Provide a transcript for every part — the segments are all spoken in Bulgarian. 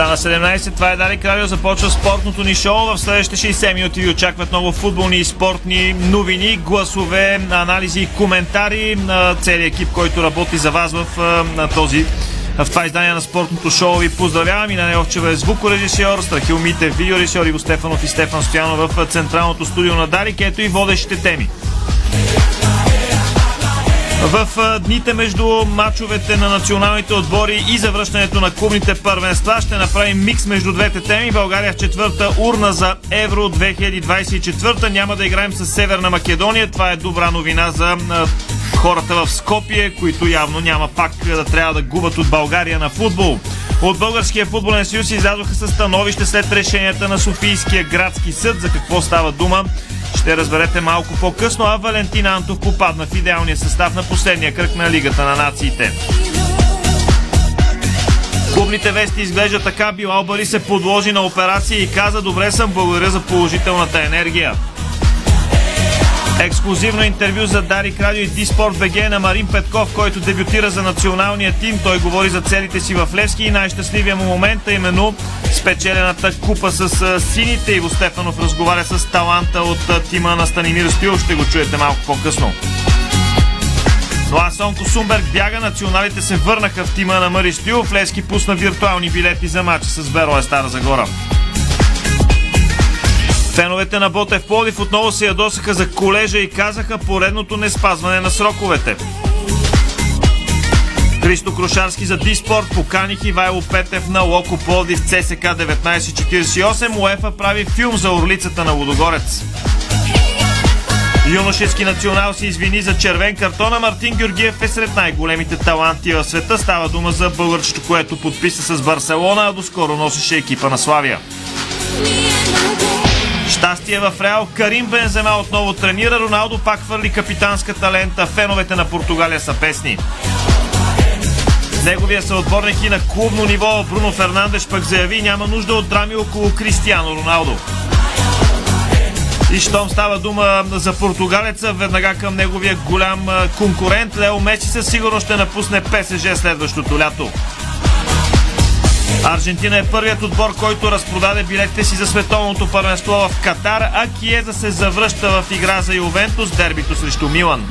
Стана 17, това е Дарик Радио, започва спортното ни шоу. В следващите 60 минути ви очакват много футболни и спортни новини, гласове, анализи и коментари на целият екип, който работи за вас в този в това издание на спортното шоу ви поздравявам и на Неовчева е звукорежисьор, Страхил Митев, видеорежисьор Иво Стефанов и Стефан Стоянов в централното студио на Дарик. Ето и водещите теми. В дните между мачовете на националните отбори и завръщането на клубните първенства ще направим микс между двете теми. България в четвърта урна за Евро 2024. Няма да играем с Северна Македония. Това е добра новина за хората в Скопие, които явно няма пак да трябва да губят от България на футбол. От Българския футболен съюз излязоха със становище след решенията на Софийския градски съд. За какво става дума? Ще разберете малко по-късно, а Валентин Антов попадна в идеалния състав на последния кръг на Лигата на нациите. Клубните вести изглежда така. Билал Бари се подложи на операция и каза добре съм, благодаря за положителната енергия. Ексклюзивно интервю за Дарик Радио и Диспорт БГ на Марин Петков, който дебютира за националния тим. Той говори за целите си в Левски и най-щастливия му момент е именно спечелената купа с сините. Иво Стефанов разговаря с таланта от тима на Станимир Стил. Ще го чуете малко по-късно. Но Сумберг бяга, националите се върнаха в тима на Мари Стил. Левски пусна виртуални билети за матч с Бероя Стара Загора. Феновете на Ботев Плодив отново се ядосаха за колежа и казаха поредното не спазване на сроковете. Христо Крушарски за Диспорт поканих Ивайло Петев на Локо Плодив ЦСК 1948. УЕФА прави филм за орлицата на Лудогорец. Юношески национал се извини за червен картон, а Мартин Георгиев е сред най-големите таланти в света. Става дума за българчето, което подписа с Барселона, а доскоро носеше екипа на Славия. Щастие в Реал. Карим Бензема отново тренира. Роналдо пак хвърли капитанската лента. Феновете на Португалия са песни. Неговия съотборник и на клубно ниво Бруно Фернандеш пък заяви няма нужда от драми около Кристиано Роналдо. И щом става дума за португалеца, веднага към неговия голям конкурент Лео Меси със сигурно ще напусне ПСЖ следващото лято. Аржентина е първият отбор, който разпродаде билетите си за световното първенство в Катар, а Киеза се завръща в игра за Ювентус, дербито срещу Милан.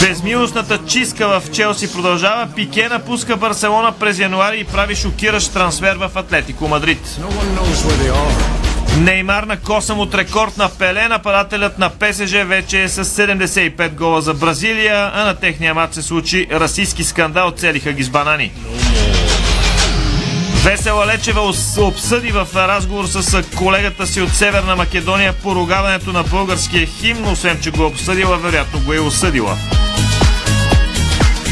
Безмилостната чистка в Челси продължава. Пике напуска Барселона през януари и прави шокиращ трансфер в Атлетико Мадрид. Неймар на косъм от рекорд на Пеле. Нападателят на ПСЖ вече е с 75 гола за Бразилия, а на техния мат се случи расистски скандал. Целиха ги с банани. Весела Лечева обсъди в разговор с колегата си от Северна Македония поругаването на българския химн, освен че го обсъдила, вероятно го е осъдила.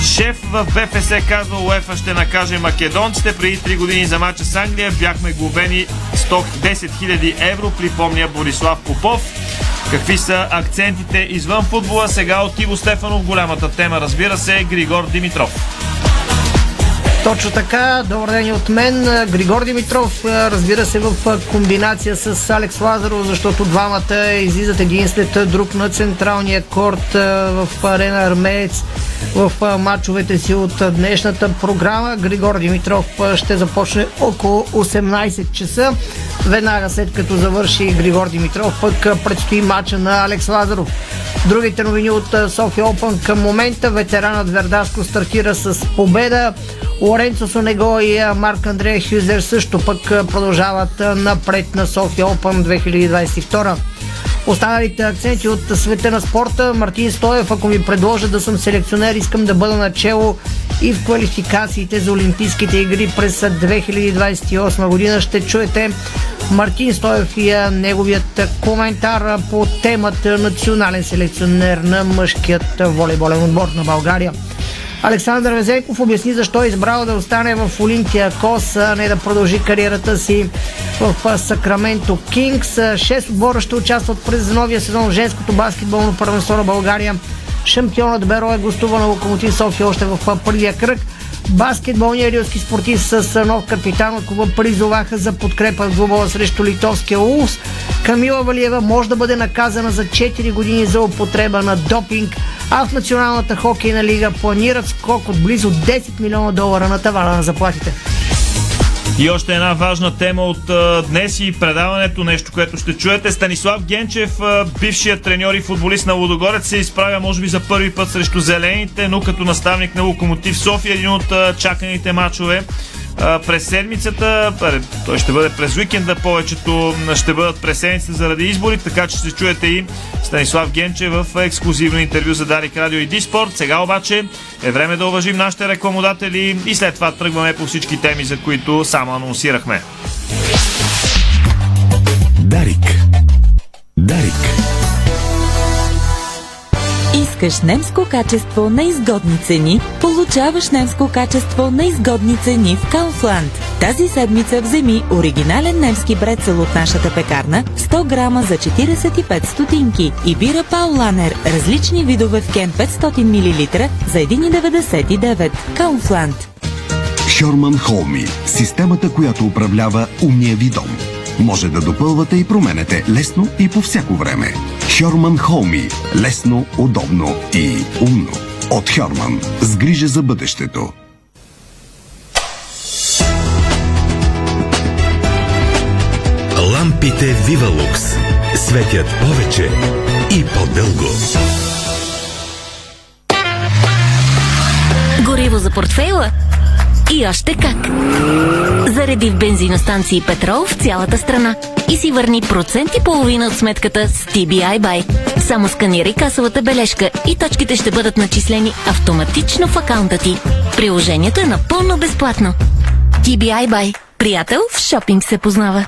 Шеф в БФС казва УЕФА ще накаже македонците. Преди 3 години за мача с Англия бяхме глобени 110 000 евро, припомня Борислав Попов. Какви са акцентите извън футбола? Сега от Иво Стефанов голямата тема, разбира се, Григор Димитров. Точно така, добър ден от мен. Григор Димитров, разбира се, в комбинация с Алекс Лазаро, защото двамата излизат един след друг на централния корт в арена Армеец в мачовете си от днешната програма. Григор Димитров ще започне около 18 часа. Веднага след като завърши Григор Димитров, пък предстои мача на Алекс Лазаров. Другите новини от София Опен към момента. Ветеранът Вердаско стартира с победа. Лоренцо Сонего и Марк Андрея Хюзер също пък продължават напред на София Опен 2022. Останалите акценти от света на спорта. Мартин Стоев, ако ми предложа да съм селекционер, искам да бъда начело и в квалификациите за Олимпийските игри през 2028 година. Ще чуете Мартин Стоев и неговият коментар по темата национален селекционер на мъжкият волейболен отбор на България. Александър Везенков обясни защо е избрал да остане в Олимпия Кос, а не да продължи кариерата си в Сакраменто Кингс. Шест отбора ще участват през новия сезон в женското баскетболно първенство на България. Шампионът Беро е гостува на Локомотив София още в първия кръг. Баскетболният рилски спортист с нов капитан от клуба призоваха за подкрепа в двубола срещу литовския Улс. Камила Валиева може да бъде наказана за 4 години за употреба на допинг, а в Националната хокейна лига планират скок от близо 10 милиона долара на тавана на заплатите. И още една важна тема от а, днес и предаването, нещо, което ще чуете. Станислав Генчев, а, бившият треньор и футболист на Лудогорец, се изправя може би за първи път срещу зелените, но като наставник на Локомотив София, един от а, чаканите матчове през седмицата. Той ще бъде през уикенда, повечето ще бъдат през седмицата заради избори, така че ще чуете и Станислав Генче в ексклюзивно интервю за Дарик Радио и Диспорт. Сега обаче е време да уважим нашите рекламодатели и след това тръгваме по всички теми, за които само анонсирахме. Искаш немско качество на изгодни цени? Получаваш немско качество на изгодни цени в Kaufland. Тази седмица вземи оригинален немски брецел от нашата пекарна 100 грама за 45 стотинки и бира Пауланер различни видове в кен 500 мл за 1,99. Kaufland. Шорман Холми – системата, която управлява умния ви дом. Може да допълвате и променете лесно и по всяко време. Хьорман Холми. Лесно, удобно и умно. От Хьорман. С грижа за бъдещето. Лампите Вивалукс светят повече и по-дълго. Гориво за портфейла? И още как! Зареди в бензиностанции Петрол в цялата страна и си върни процент и половина от сметката с TBI Buy. Само сканирай касовата бележка и точките ще бъдат начислени автоматично в акаунта ти. Приложението е напълно безплатно. TBI Buy. Приятел в шопинг се познава.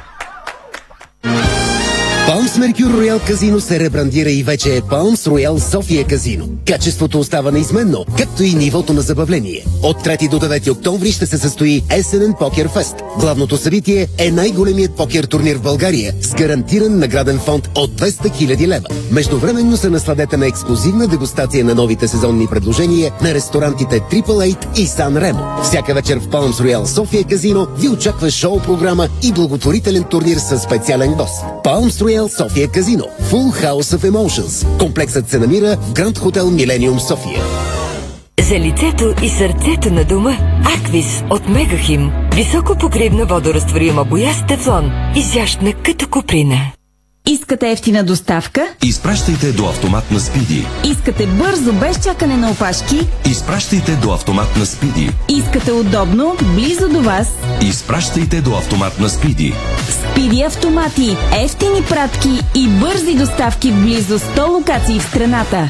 Palms Mercure Royal Казино се ребрандира и вече е Palms Royal София Казино. Качеството остава неизменно, както и нивото на забавление. От 3 до 9 октомври ще се състои Есенен Покер Фест. Главното събитие е най-големият покер турнир в България с гарантиран награден фонд от 200 000 лева. Междувременно се насладете на ексклюзивна дегустация на новите сезонни предложения на ресторантите Triple Eight и Сан Ремо. Всяка вечер в Palms Royal София Казино ви очаква шоу-програма и благотворителен турнир с специален гост. Palms Royal София Казино. Full House of Emotions. Комплексът се намира в Гранд Хотел Милениум София. За лицето и сърцето на дома Аквис от Мегахим. Високо покривна водорастворима боя с тефлон. Изящна като куприна. Искате ефтина доставка? Изпращайте до автомат на Спиди. Искате бързо, без чакане на опашки? Изпращайте до автомат на Спиди. Искате удобно, близо до вас? Изпращайте до автомат на Спиди. Спиди автомати, ефтини пратки и бързи доставки в близо 100 локации в страната.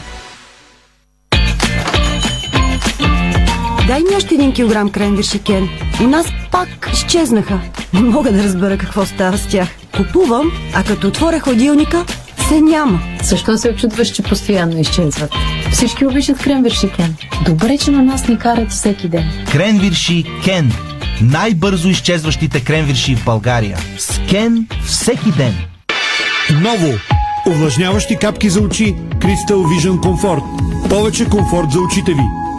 Дай ми още един килограм кренвирши, Кен. У нас пак изчезнаха. Не мога да разбера какво става с тях. Купувам, а като отворя хладилника, се няма. Защо се очудваш, че постоянно изчезват? Всички обичат кренвирши Кен. Добре, че на нас ни карат всеки ден. Кренвирши Кен. Най-бързо изчезващите кренвирши в България. С Кен всеки ден. Ново! Увлажняващи капки за очи Crystal Vision Comfort. Повече комфорт за очите ви.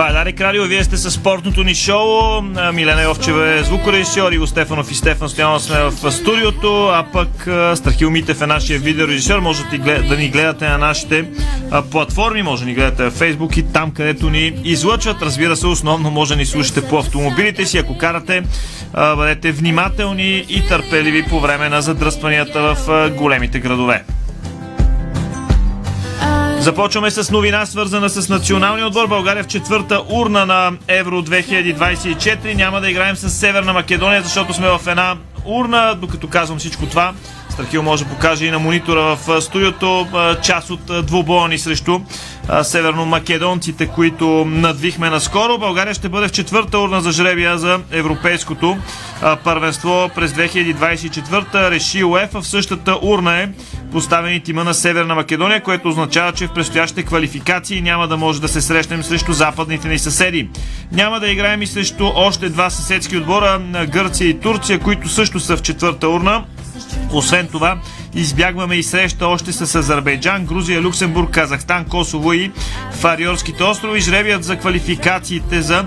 Това е Дарик Радио, вие сте с спортното ни шоу. Милена Йовчева е звукорежисьор, Иво Стефанов и Стефан Стоянов сме в студиото, а пък Страхил Митев е нашия видеорежисьор. Можете да ни гледате на нашите платформи, може да ни гледате в Facebook и там, където ни излъчват. Разбира се, основно може да ни слушате по автомобилите си. Ако карате, бъдете внимателни и търпеливи по време на задръстванията в големите градове. Започваме с новина, свързана с националния отбор. България в четвърта урна на Евро 2024. Няма да играем с Северна Македония, защото сме в една урна. Докато казвам всичко това, Страхил може да покаже и на монитора в студиото част от двубоя ни срещу северномакедонците, които надвихме наскоро. България ще бъде в четвърта урна за жребия за европейското първенство през 2024. Реши УЕФА в същата урна е поставени тима на Северна Македония, което означава, че в предстоящите квалификации няма да може да се срещнем срещу западните ни съседи. Няма да играем и срещу още два съседски отбора на Гърция и Турция, които също са в четвърта урна. Освен това, избягваме и среща още с Азербайджан, Грузия, Люксембург, Казахстан, Косово и Фариорските острови. Жребият за квалификациите за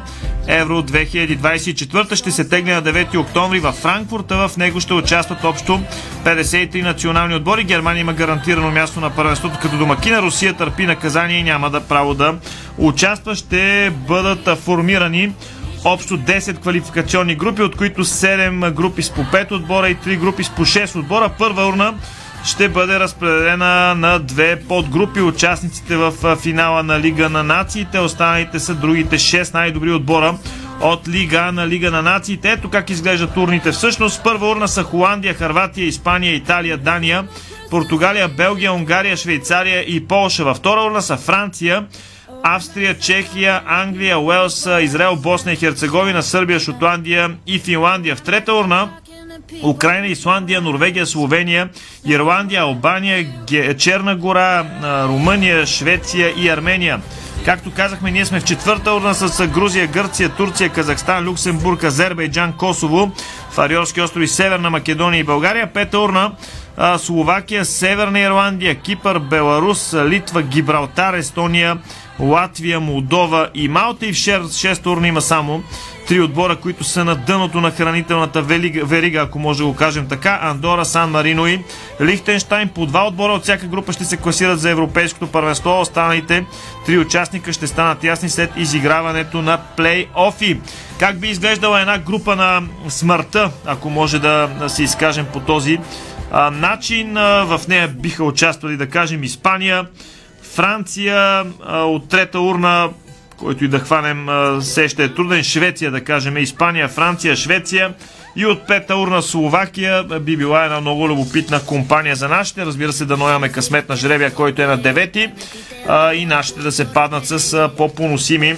Евро 2024 ще се тегне на 9 октомври във Франкфурт, а в него ще участват общо 53 национални отбори. Германия има гарантирано място на първенството като домакина. Русия търпи наказание и няма да право да участва. Ще бъдат формирани общо 10 квалификационни групи, от които 7 групи с по 5 отбора и 3 групи с по 6 отбора. Първа урна ще бъде разпределена на две подгрупи. Участниците в финала на Лига на нациите. Останалите са другите 6 най-добри отбора от Лига на Лига на нациите. Ето как изглеждат турните всъщност. Първа урна са Холандия, Харватия, Испания, Италия, Дания, Португалия, Белгия, Унгария, Швейцария и Полша. Във втора урна са Франция, Австрия, Чехия, Англия, Уелс, Израел, Босна и Херцеговина, Сърбия, Шотландия и Финландия. В трета урна Украина, Исландия, Норвегия, Словения, Ирландия, Албания, Черна гора, Румъния, Швеция и Армения. Както казахме, ние сме в четвърта урна с Грузия, Гърция, Турция, Казахстан, Люксембург, Азербайджан, Косово, Фариорски острови, Северна Македония и България. Пета урна Словакия, Северна Ирландия, Кипър, Беларус, Литва, Гибралтар, Естония, Латвия, Молдова и Малта. И в 6 урна има само три отбора, които са на дъното на хранителната верига, ако може да го кажем така. Андора, Сан Марино и Лихтенштайн. По два отбора от всяка група ще се класират за европейското първенство. Останалите три участника ще станат ясни след изиграването на плей-офи. Как би изглеждала една група на смъртта, ако може да се изкажем по този а, начин? В нея биха участвали, да кажем, Испания, Франция, от трета урна който и да хванем все ще е труден. Швеция, да кажем, Испания, Франция, Швеция и от пета урна Словакия би била една много любопитна компания за нашите. Разбира се, да нояме късмет на жребия, който е на 9 и нашите да се паднат с по-поносими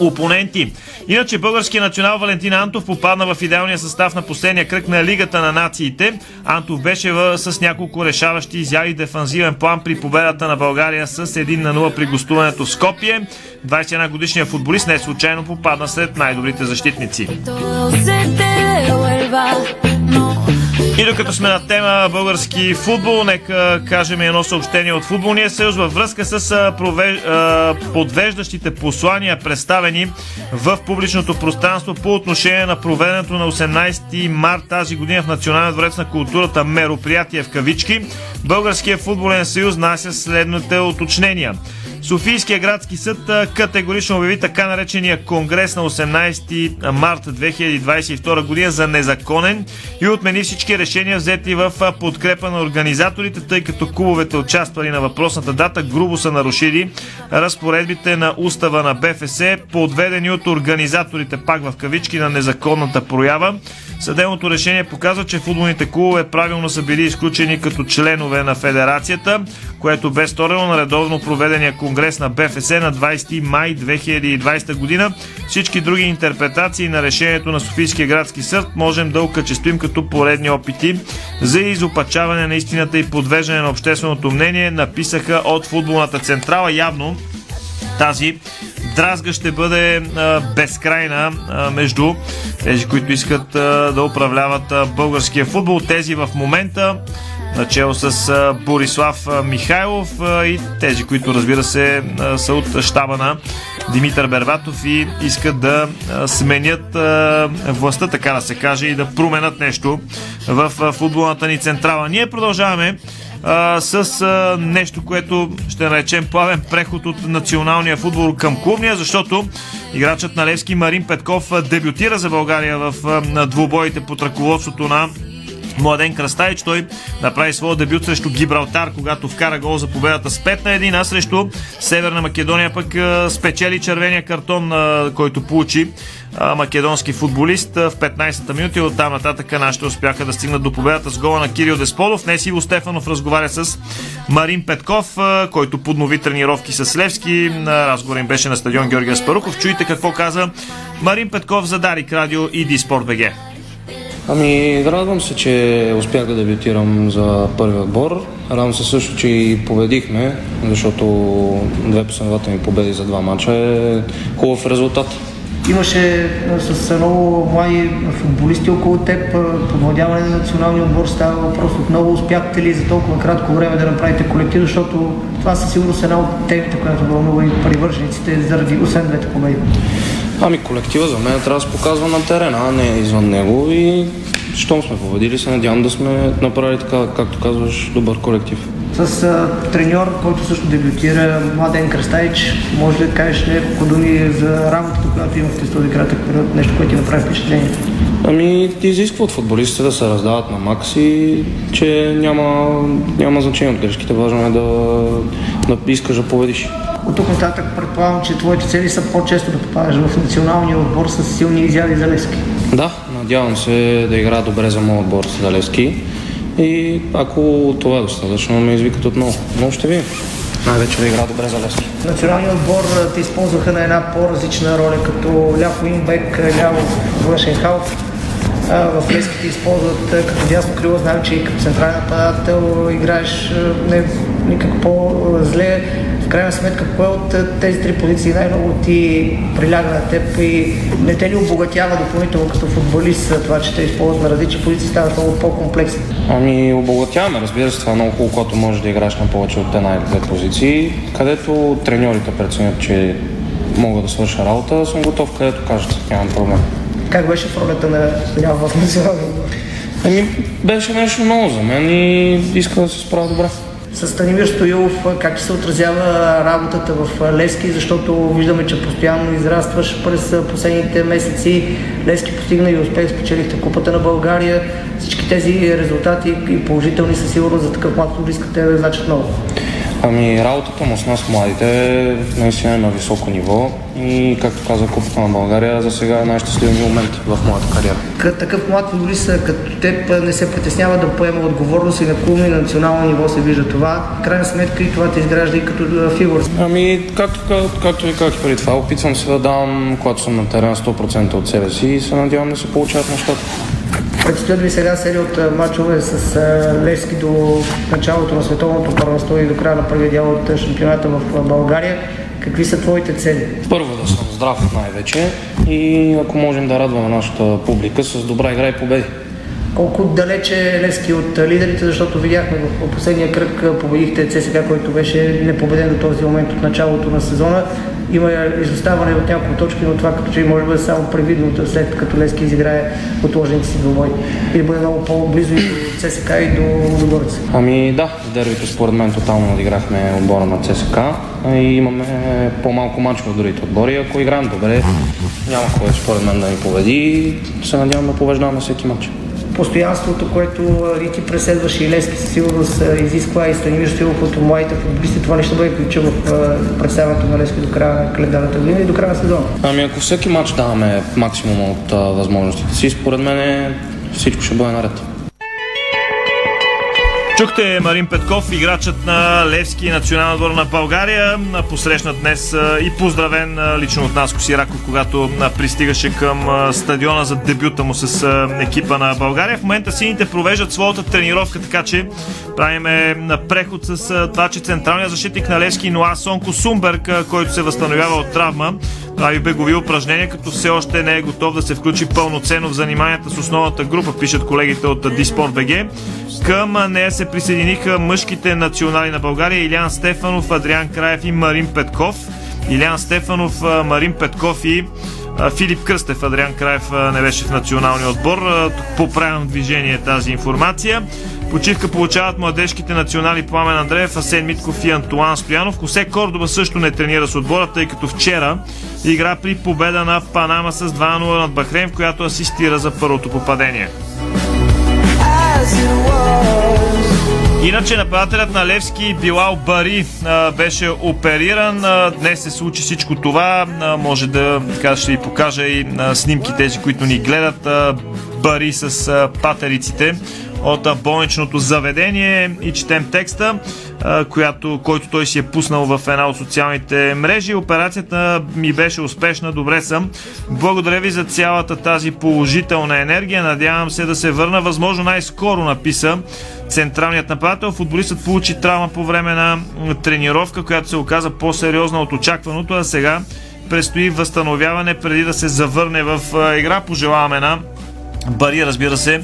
опоненти. Иначе българският национал Валентин Антов попадна в идеалния състав на последния кръг на Лигата на нациите. Антов беше в, с няколко решаващи изяви дефанзивен план при победата на България с 1 на 0 при гостуването в Скопие. 21 годишният футболист не случайно попадна сред най-добрите защитници. И докато сме на тема български футбол, нека кажем едно съобщение от Футболния съюз във връзка с подвеждащите послания, представени в публичното пространство по отношение на проведенето на 18 март тази година в Националния дворец на културата мероприятие в кавички. Българския футболен съюз нася следните уточнения. Софийския градски съд категорично обяви така наречения конгрес на 18 март 2022 година за незаконен и отмени всички решения взети в подкрепа на организаторите, тъй като клубовете участвали на въпросната дата грубо са нарушили разпоредбите на устава на БФС, подведени от организаторите пак в кавички на незаконната проява. Съдебното решение показва, че футболните клубове правилно са били изключени като членове на федерацията, което бе сторено на редовно проведения конгрес на БФС на 20 май 2020 година. Всички други интерпретации на решението на Софийския градски съд можем да окачествим като поредни опити за изопачаване на истината и подвеждане на общественото мнение, написаха от футболната централа. Явно тази дразга ще бъде а, безкрайна а, между тези, които искат а, да управляват а, българския футбол. Тези в момента начало с а, Борислав а, Михайлов а, и тези, които разбира се а, са от щаба на Димитър Бербатов и искат да сменят властта, така да се каже, и да променят нещо в футболната ни централа. Ние продължаваме с а, нещо, което ще наречем плавен преход от националния футбол към клубния, защото играчът на Левски Марин Петков дебютира за България в а, двубоите под ръководството на Младен Кръстаич. Той направи своя дебют срещу Гибралтар, когато вкара гол за победата с 5 на 1, а срещу Северна Македония пък спечели червения картон, който получи македонски футболист в 15-та минута и оттам нататък нашите успяха да стигнат до победата с гола на Кирил Десполов. Днес Иво Стефанов разговаря с Марин Петков, който поднови тренировки с Левски. Разговор им беше на стадион Георгия Спаруков. Чуйте какво каза Марин Петков за Дарик Радио и Диспорт БГ. Ами, радвам се, че успях да дебютирам за първи отбор. Радвам се също, че и победихме, защото две последователни победи за два мача е хубав резултат. Имаше с много млади футболисти около теб, подвладяване на националния отбор става въпрос. Отново успяхте ли за толкова кратко време да направите колектив, защото това със сигурност е една от темите, която вълнува и привържениците заради освен двете победи. Ами колектива за мен трябва да се показва на терена, а не извън него и щом сме победили, се надявам да сме направили така, както казваш, добър колектив. С а, треньор, който също дебютира, Младен Кръстайч, може да кажеш няколко думи за работата, която имахте с този кратък период, нещо, което ти направи впечатление? Ами, ти изисква от футболистите да се раздават на макс и че няма, няма значение от грешките. Важно е да, да искаш да победиш. От тук нататък предполагам, че твоите цели са по-често да попадаш в националния отбор с силни изяви за Левски. Да, надявам се да игра добре за моят отбор за Левски. И ако това е достатъчно, ме извикат отново. Но ще видим. Най-вече да игра добре за Левски. Националният отбор те използваха на една по-различна роля, като ляв уинбек, ляво външен халф. В Левски ти използват като дясно крило. Знам, че и като централен нападател играеш не никак по-зле крайна сметка, кое от тези три позиции най-много ти приляга на теб и не те ли обогатява допълнително като футболист това, че те използват на различни позиции, става много по-комплексни? Ами, обогатяваме, разбира се, това е много хубаво, когато можеш да играеш на повече от една или две позиции, където треньорите преценят, че мога да свърша работа, съм готов където кажат, нямам проблем. Как беше в ролята на лява в националния Ами, беше нещо ново за мен и иска да се справя добре с Станимир Стоилов, как се отразява работата в Лески, защото виждаме, че постоянно израстваш през последните месеци. Лески постигна и успех, спечелихте Купата на България. Всички тези резултати и положителни със сигурност за такъв млад искате да значат много. Ами работата му с нас младите е наистина на високо ниво и както каза Купата на България, за сега е най-щастливият момент в моята кариера. Като такъв млад футболист като теб не се притеснява да поема отговорност и на клубно и на национално ниво се вижда това. Крайна сметка и това те изгражда и като фигура. Ами, както, както, както ви казах преди това, опитвам се да давам, когато съм на терен 100% от себе си и се надявам да се получават нещата. Предстоят ви сега серия от мачове с Левски до началото на световното първенство и до края на първия дял от шампионата в България. Какви са твоите цели? Първо да съм здрав най-вече и ако можем да радваме нашата публика с добра игра и победи. Колко далече е Левски от лидерите, защото видяхме в последния кръг победихте ЦСКА, който беше непобеден до този момент от началото на сезона има изоставане от няколко точки, но това като че може да бъде само привидно, след като Лески изиграе отложените си двобой. И да бъде много по-близо и до ЦСК и до Лудогорец. Ами да, в дербито според мен тотално надиграхме отбора на ЦСК и имаме по-малко мачове от другите отбори. Ако играем добре, няма кой според мен да ни победи. Се надявам да побеждаваме всеки матч постоянството, което и ти преследваш и Лески със сигурност изисква и Станимир Стоилов от младите футболисти. Това ли ще бъде ключа в представянето на Лески до края на календарната година и до края на сезона? Ами ако всеки матч даваме максимум от възможностите си, според мен всичко ще бъде наред. Чухте Марин Петков, играчът на Левски национална отбор на България, посрещнат днес и поздравен лично от нас Коси Раков, когато пристигаше към стадиона за дебюта му с екипа на България. В момента сините провеждат своята тренировка, така че правиме преход с това, че централният защитник на Левски Ноа Сонко Сумберг, който се възстановява от травма, прави бегови упражнения, като все още не е готов да се включи пълноценно в заниманията с основната група, пишат колегите от Диспорт БГ. Към нея се присъединиха мъжките национали на България Илян Стефанов, Адриан Краев и Марин Петков. Илян Стефанов, Марин Петков и Филип Кръстев. Адриан Краев не беше в националния отбор. Поправям движение тази информация. Почивка получават младежките национали Пламен Андреев, Асен Митков и Антуан Стоянов. Хосе Кордоба също не тренира с отбора, тъй като вчера игра при победа на Панама с 2-0 над Бахрейн, в която асистира за първото попадение. Иначе нападателят на Левски Билал Бари беше опериран. Днес се случи всичко това. Може да така, ще ви покажа и снимки тези, които ни гледат. Бари с патериците от болничното заведение и четем текста, която, който той си е пуснал в една от социалните мрежи. Операцията ми беше успешна, добре съм. Благодаря ви за цялата тази положителна енергия. Надявам се да се върна възможно най-скоро, написа централният нападател. Футболистът получи травма по време на тренировка, която се оказа по-сериозна от очакваното, а сега предстои възстановяване преди да се завърне в игра. Пожелаваме на Бари, разбира се,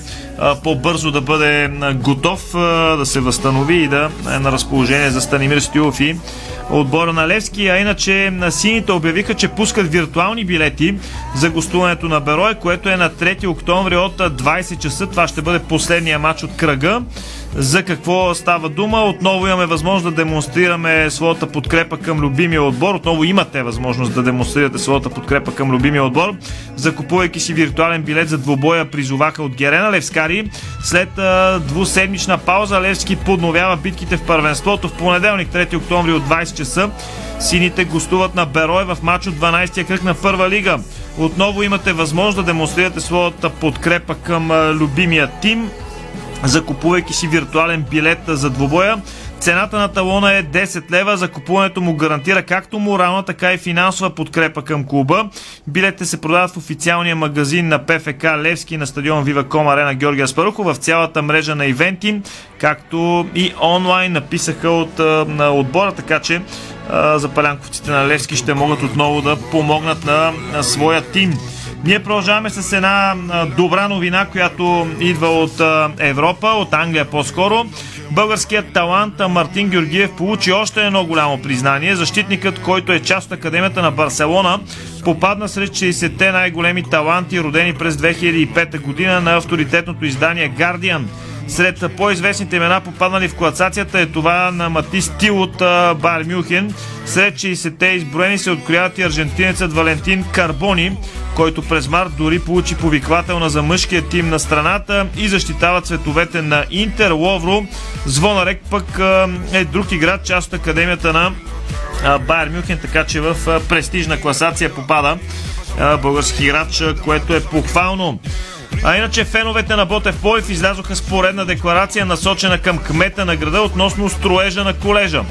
по-бързо да бъде готов, да се възстанови и да е на разположение за Станимир Стюлов и отбора на Левски, а иначе на сините обявиха, че пускат виртуални билети за гостуването на Берой, което е на 3 октомври от 20 часа. Това ще бъде последния матч от кръга. За какво става дума? Отново имаме възможност да демонстрираме своята подкрепа към любимия отбор. Отново имате възможност да демонстрирате своята подкрепа към любимия отбор. Закупувайки си виртуален билет за двобоя призоваха от Герена Левскари. След а, двуседмична пауза Левски подновява битките в първенството в понеделник 3 октомври от 20 часа. Сините гостуват на Берой в матч от 12-я кръг на първа лига. Отново имате възможност да демонстрирате своята подкрепа към любимия тим закупувайки си виртуален билет за двобоя. Цената на талона е 10 лева. Закупуването му гарантира както морална, така и финансова подкрепа към клуба. Билетите се продават в официалния магазин на ПФК Левски на стадион Вива Ком Арена Георгия Спарухов в цялата мрежа на ивенти, както и онлайн написаха от на отбора, така че за палянковците на Левски ще могат отново да помогнат на, на своя тим. Ние продължаваме с една добра новина, която идва от Европа, от Англия по-скоро. Българският талант Мартин Георгиев получи още едно голямо признание. Защитникът, който е част от Академията на Барселона, попадна сред 60-те най-големи таланти, родени през 2005 година на авторитетното издание Guardian. Сред по-известните имена, попаднали в класацията е това на Матис Тил от Бар Мюхен. Сред 60-те изброени се открояват и аржентинецът Валентин Карбони, който през март дори получи повиквателна за мъжкия тим на страната и защитава цветовете на Интер Ловро. Звонарек пък е друг играч, част от академията на Байер Мюхен, така че в престижна класация попада български играч, което е похвално. А иначе феновете на Ботев Полев излязоха с поредна декларация насочена към кмета на града относно строежа на колежа.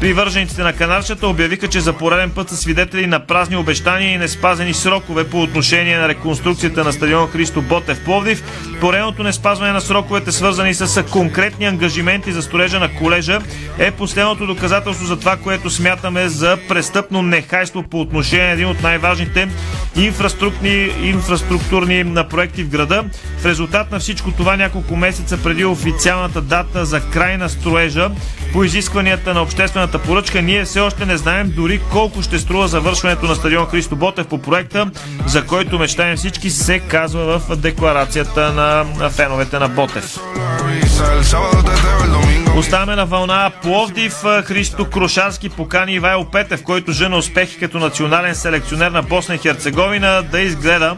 Привържениците на канарчата обявиха, че за пореден път са свидетели на празни обещания и неспазени срокове по отношение на реконструкцията на стадион Христо Ботев Пловдив. Поредното неспазване на сроковете, свързани с конкретни ангажименти за строежа на колежа, е последното доказателство за това, което смятаме за престъпно нехайство по отношение на един от най-важните инфраструктурни, инфраструктурни на проекти в града. В резултат на всичко това няколко месеца преди официалната дата за край на строежа по изискванията на обществената поръчка, ние все още не знаем дори колко ще струва завършването на стадион Христо Ботев по проекта, за който мечтаем всички, се казва в декларацията на феновете на Ботев. Оставаме на вълна Пловдив. Христо Крошарски покани Ивайло Петев, който жена успехи като национален селекционер на Босна и Херцеговина да изгледа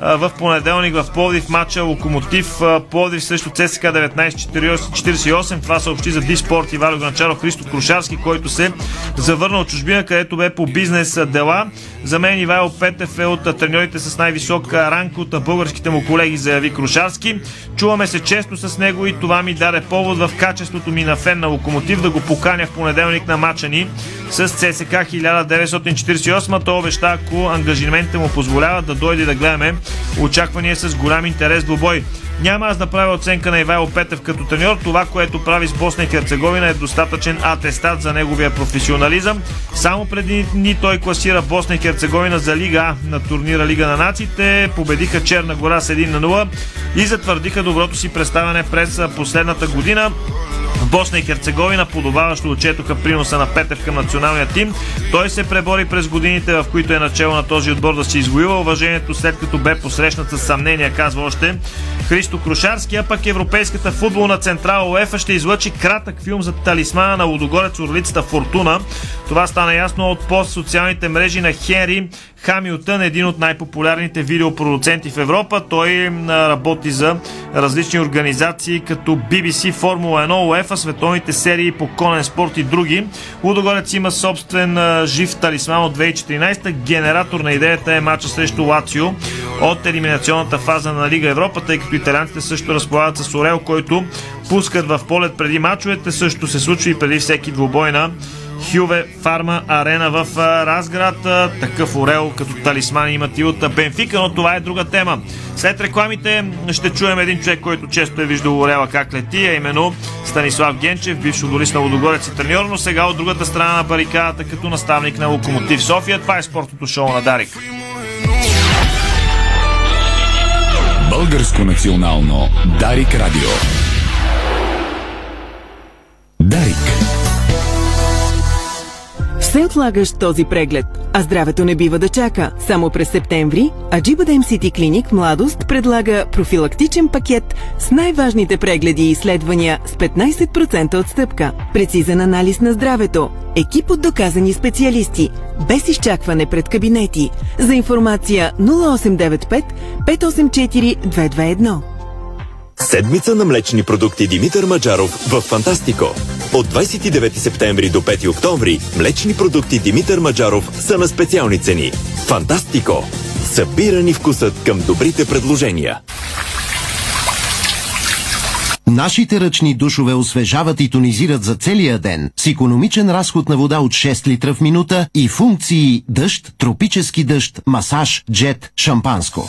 в понеделник в Пловдив матча Локомотив Пловдив срещу ЦСК 1948. Това съобщи за Диспорт Ивайло Гранчаров Христо Крушарски, който се завърна от чужбина, където бе по бизнес дела. За мен Ивайло Петев е от треньорите с най-висок ранг от българските му колеги, заяви Крушарски. Чуваме се често с него и това ми даде повод в качеството ми на фен на Локомотив да го поканя в понеделник на матча ни с ЦСК 1948. Той обеща, ако ангажиментите му позволяват да дойде да гледаме очаквания с голям интерес двубой. Няма аз да правя оценка на Ивайло Петев като треньор. Това, което прави с Босна и Херцеговина е достатъчен атестат за неговия професионализъм. Само преди дни той класира Босна и Херцеговина за Лига А на турнира Лига на нациите. Победиха Черна гора с 1 на 0 и затвърдиха доброто си представяне през последната година. Босна и Херцеговина подобаващо отчетоха приноса на Петев към националния тим. Той се пребори през годините, в които е начало на този отбор да се извоюва уважението след като бе посрещнат с съмнения, казва още Христо Крушарски, а пък Европейската футболна централа УЕФА ще излъчи кратък филм за талисмана на Лудогорец Орлицата Фортуна. Това стана ясно от пост социалните мрежи на Хенри Хамилтън, един от най-популярните видеопродуценти в Европа. Той работи за различни организации като BBC, Формула 1, УЕФА, световните серии по конен спорт и други. Лудогорец има собствен жив талисман от 2014. Генератор на идеята е матча срещу Лацио от елиминационната фаза на Лига Европа, тъй като италянците също разполагат с Орел, който пускат в полет преди мачовете. Също се случва и преди всеки двубой на Хюве Фарма Арена в Разград. Такъв орел като талисман имат и от Бенфика, но това е друга тема. След рекламите ще чуем един човек, който често е виждал орела как лети, а именно Станислав Генчев, бивш футболист на Лодогорец и треньор, но сега от другата страна на барикадата като наставник на Локомотив София. Това е спортното шоу на Дарик. Българско национално Дарик Радио. Дарик. Все отлагаш този преглед, а здравето не бива да чака. Само през септември Аджиба Сити Клиник Младост предлага профилактичен пакет с най-важните прегледи и изследвания с 15% отстъпка. Прецизен анализ на здравето, екип от доказани специалисти, без изчакване пред кабинети. За информация 0895 584 221. Седмица на млечни продукти Димитър Маджаров в Фантастико. От 29 септември до 5 октомври млечни продукти Димитър Маджаров са на специални цени. Фантастико! Събирани вкусът към добрите предложения. Нашите ръчни душове освежават и тонизират за целия ден с економичен разход на вода от 6 литра в минута и функции дъжд, тропически дъжд, масаж, джет, шампанско.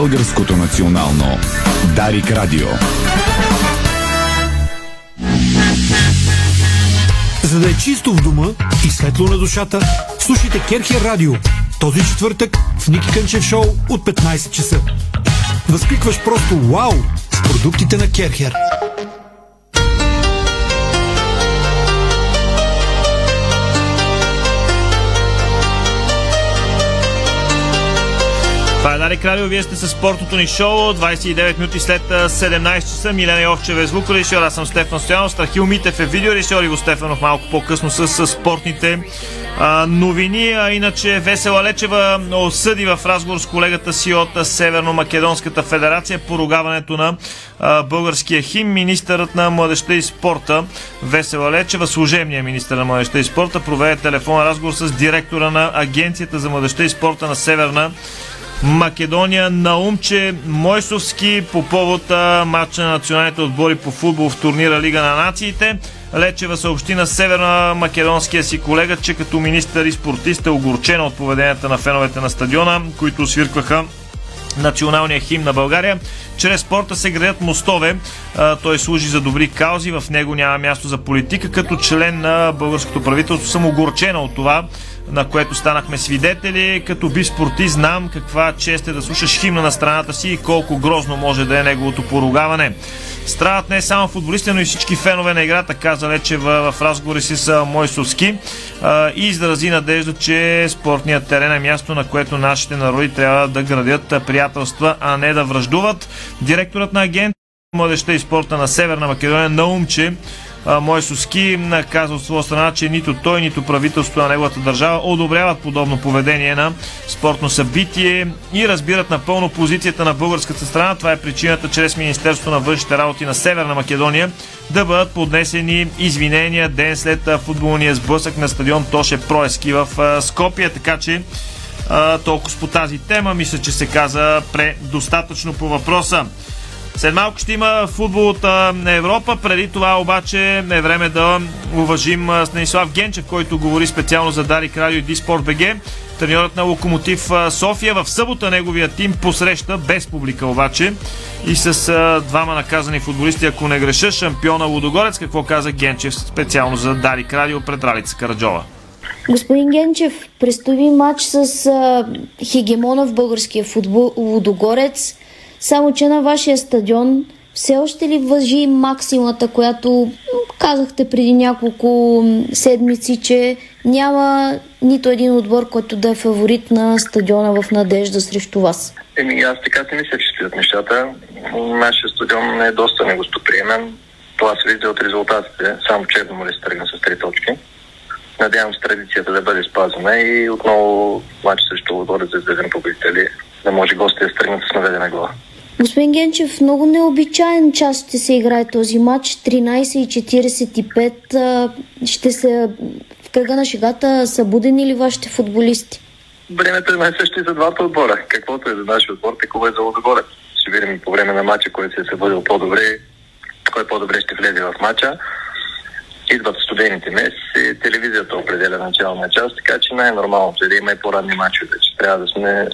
Българското национално Дарик Радио. За да е чисто в дома и светло на душата, слушайте Керхер Радио. Този четвъртък в Ники Кънчев шоу от 15 часа. Възкликваш просто вау с продуктите на Керхер. Това е Дарик Радио, вие сте с спортното ни шоу, 29 минути след 17 часа. Милена Йовчева е звукорежисьор, аз съм Стефан Стоянов, Страхил Митев е видеорежисьор и го Стефанов малко по-късно с, с спортните а, новини. А иначе Весела Лечева осъди в разговор с колегата си от Северно-Македонската федерация поругаването на а, българския хим. Министърът на младеща и спорта Весела Лечева, служебният министър на младеща и спорта, проведе телефонен разговор с директора на Агенцията за младеща и спорта на Северна Македония Наумче Мойсовски по повод матча на националните отбори по футбол в турнира Лига на нациите. Лечева съобщи на северна македонския си колега, че като министър и спортист е огорчена от поведенията на феновете на стадиона, които свиркваха националния хим на България. Чрез спорта се градят мостове. Той служи за добри каузи. В него няма място за политика. Като член на българското правителство съм огорчена от това, на което станахме свидетели. Като би спортист знам каква чест е да слушаш химна на страната си и колко грозно може да е неговото поругаване. Страдат не само футболисти, но и всички фенове на играта, каза Лечева в разговори си с Мойсовски и изрази надежда, че спортният терен е място, на което нашите народи трябва да градят приятелства, а не да връждуват. Директорът на агент младеща и спорта на Северна Македония Наумче Мойсовски казва от своя страна, че нито той, нито правителството на неговата държава одобряват подобно поведение на спортно събитие и разбират напълно позицията на българската страна. Това е причината чрез Министерство на външните работи на Северна Македония да бъдат поднесени извинения ден след футболния сблъсък на стадион Тоше Проески в Скопия, така че толкова по тази тема. Мисля, че се каза предостатъчно по въпроса. След малко ще има футбол от Европа. Преди това обаче е време да уважим Станислав Генчев, който говори специално за Дарик Радио и Диспорт БГ. Треньорът на Локомотив София в събота неговия тим посреща без публика обаче и с двама наказани футболисти, ако не греша, шампиона Лудогорец. Какво каза Генчев специално за Дарик Радио пред Ралица Караджова? Господин Генчев, предстои матч с а, хегемона в българския футбол Лудогорец. Само, че на вашия стадион все още ли въжи максимата, която казахте преди няколко седмици, че няма нито един отбор, който да е фаворит на стадиона в надежда срещу вас? Еми, аз така си мисля, че стоят нещата. Нашия стадион е доста негостоприемен. Това се вижда от резултатите. Само черно ли се тръгна с три точки. Надявам се традицията да бъде спазена и отново матч срещу отбора за излезем победители да може гостите да стръгнат с наведена глава. Господин Генчев, много необичайен час ще се играе този матч. 13.45 ще се в кръга на шегата събудени ли вашите футболисти? Времето е най-също и за двата отбора. Каквото е за нашия отбор, такова е за Лодогорец. Ще видим по време на матча, който се е събудил по-добре, кой по-добре ще влезе в матча. Идват студените месеци, телевизията определя начална част, така че най-нормалното е да има и по-ранни матчове, че трябва да сме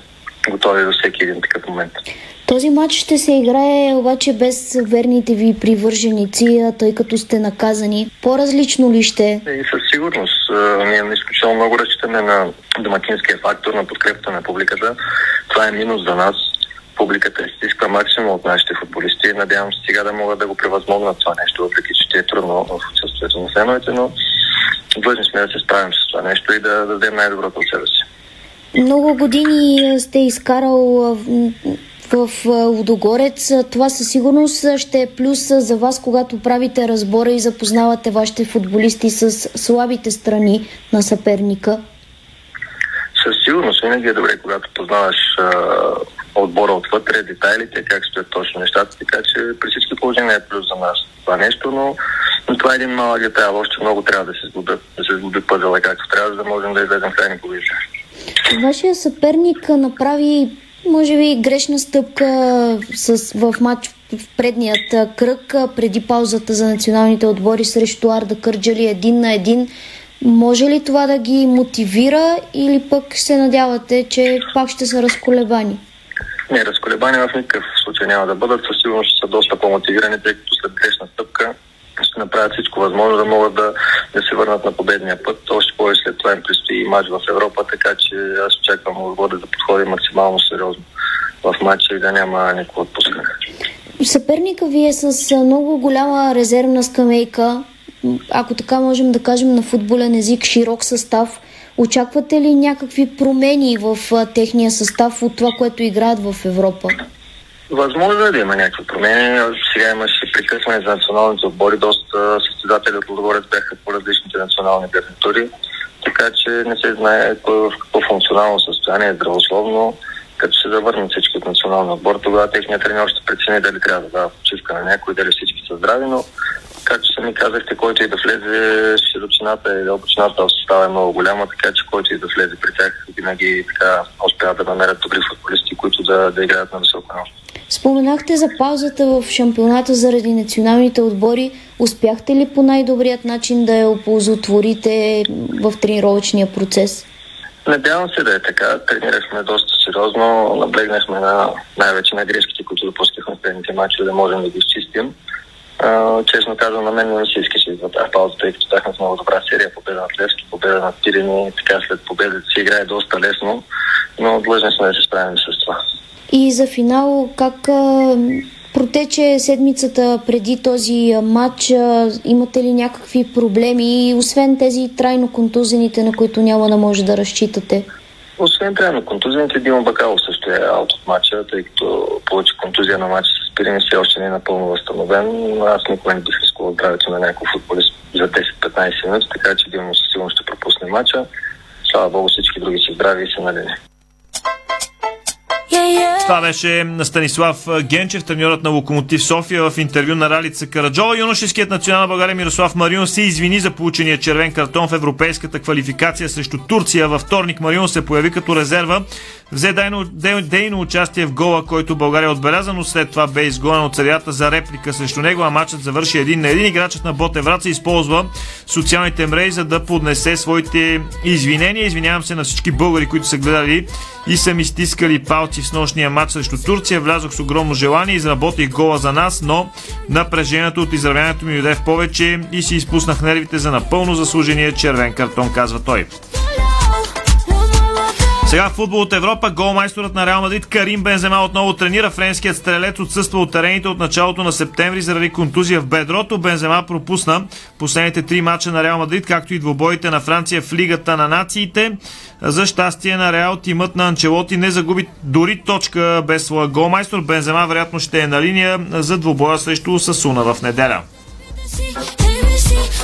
готови до всеки един такъв момент. Този матч ще се играе обаче без верните ви привърженици, тъй като сте наказани. По-различно ли ще? И със сигурност. Ние изключително много разчитаме на домакинския фактор, на подкрепата на публиката. Това е минус за нас. Публиката изисква максимум от нашите футболисти. Надявам се сега да могат да го превъзмогнат това нещо, въпреки че ще е трудно в отсъствието на феновете, но длъжни сме да се справим с това нещо и да дадем най-доброто от себе си. Много години сте изкарал в Лудогорец. Това със сигурност ще е плюс за вас, когато правите разбора и запознавате вашите футболисти с слабите страни на съперника. Със сигурност винаги е добре, когато познаваш а, отбора отвътре, детайлите, как стоят точно нещата, така че при всички положения е плюс за нас това нещо, но, но това е един малък детайл. Още много трябва да се сглобят, да пъзела както трябва, за да можем да излезем крайни позиции. Вашия съперник направи може би грешна стъпка с, в матч в предният кръг, преди паузата за националните отбори срещу Арда Кърджали един на един. Може ли това да ги мотивира или пък се надявате, че пак ще са разколебани? Не, разколебани в никакъв случай няма да бъдат. Със сигурност ще са доста по-мотивирани, тъй като след грешна стъпка ще направят всичко възможно да могат да, да се върнат на победния път. Още повече след това им предстои и матч в Европа, така че аз очаквам отбора да подходи максимално сериозно в матча и да няма никакво отпускане. Съперника ви е с много голяма резервна скамейка, ако така можем да кажем на футболен език, широк състав. Очаквате ли някакви промени в техния състав от това, което играят в Европа? Възможно е да има някакви промени. Сега имаше прекъсване за националните отбори. Доста състезатели от Лудогорец бяха по различните национални гарнитури. Така че не се знае кой в какво функционално състояние е здравословно. Като се завърнат всички от националния отбор, тогава техният тренер ще прецени дали трябва да дава почивка на някой, дали всички са здрави, но както сами казахте, който и да влезе, широчината и дълбочината в състава е много голяма, така че който и да влезе при тях, винаги така успяват да намерят добри футболисти, които да, да играят на високо ниво. Споменахте за паузата в шампионата заради националните отбори. Успяхте ли по най-добрият начин да я оползотворите в тренировъчния процес? Надявам се да е така. Тренирахме доста сериозно, наблегнахме на най-вече на грешките, които допускахме в предните матчи, да можем да ги изчистим. Честно казвам, на мен не се искаше за тази пауза, тъй като бяхме с много добра серия, победа над Левски, победа над Тирини, така след победа се играе доста лесно, но длъжни сме да се справим с това. И за финал, как протече седмицата преди този матч? Имате ли някакви проблеми, освен тези трайно контузените, на които няма да може да разчитате? Освен трайно контузените, Дима Бакалов също е аут от матча, тъй като получи контузия на матча с Пирини, все още не е напълно възстановен. Аз никога не бих рискувал здравето на някой футболист за 10-15 минути, така че Дима със сигурно ще пропусне матча. Слава Богу, всички други си здрави и са на. Това беше Станислав Генчев, треньорът на Локомотив София в интервю на Ралица Караджова. Юношеският национал България Мирослав Марион се извини за получения червен картон в европейската квалификация срещу Турция. Във вторник Марион се появи като резерва Взе дейно, дейно участие в гола, който България отбеляза, но след това бе изгонен от царята за реплика срещу него, а матчът завърши един на един. Играчът на Ботевраца използва социалните мрежи, за да поднесе своите извинения. Извинявам се на всички българи, които са гледали и са ми стискали палци в нощния матч срещу Турция. Влязох с огромно желание, изработих гола за нас, но напрежението от изравняването ми дойде в повече и си изпуснах нервите за напълно заслужения червен картон, казва той. Сега в футбол от Европа голмайсторът на Реал Мадрид Карим Бензема отново тренира. Френският стрелец отсъства от терените от началото на септември заради контузия в бедрото. Бензема пропусна последните три мача на Реал Мадрид, както и двобоите на Франция в Лигата на нациите. За щастие на Реал тимът на Анчелоти не загуби дори точка без своя голмайстор. Бензема вероятно ще е на линия за двобоя срещу Сасуна в неделя.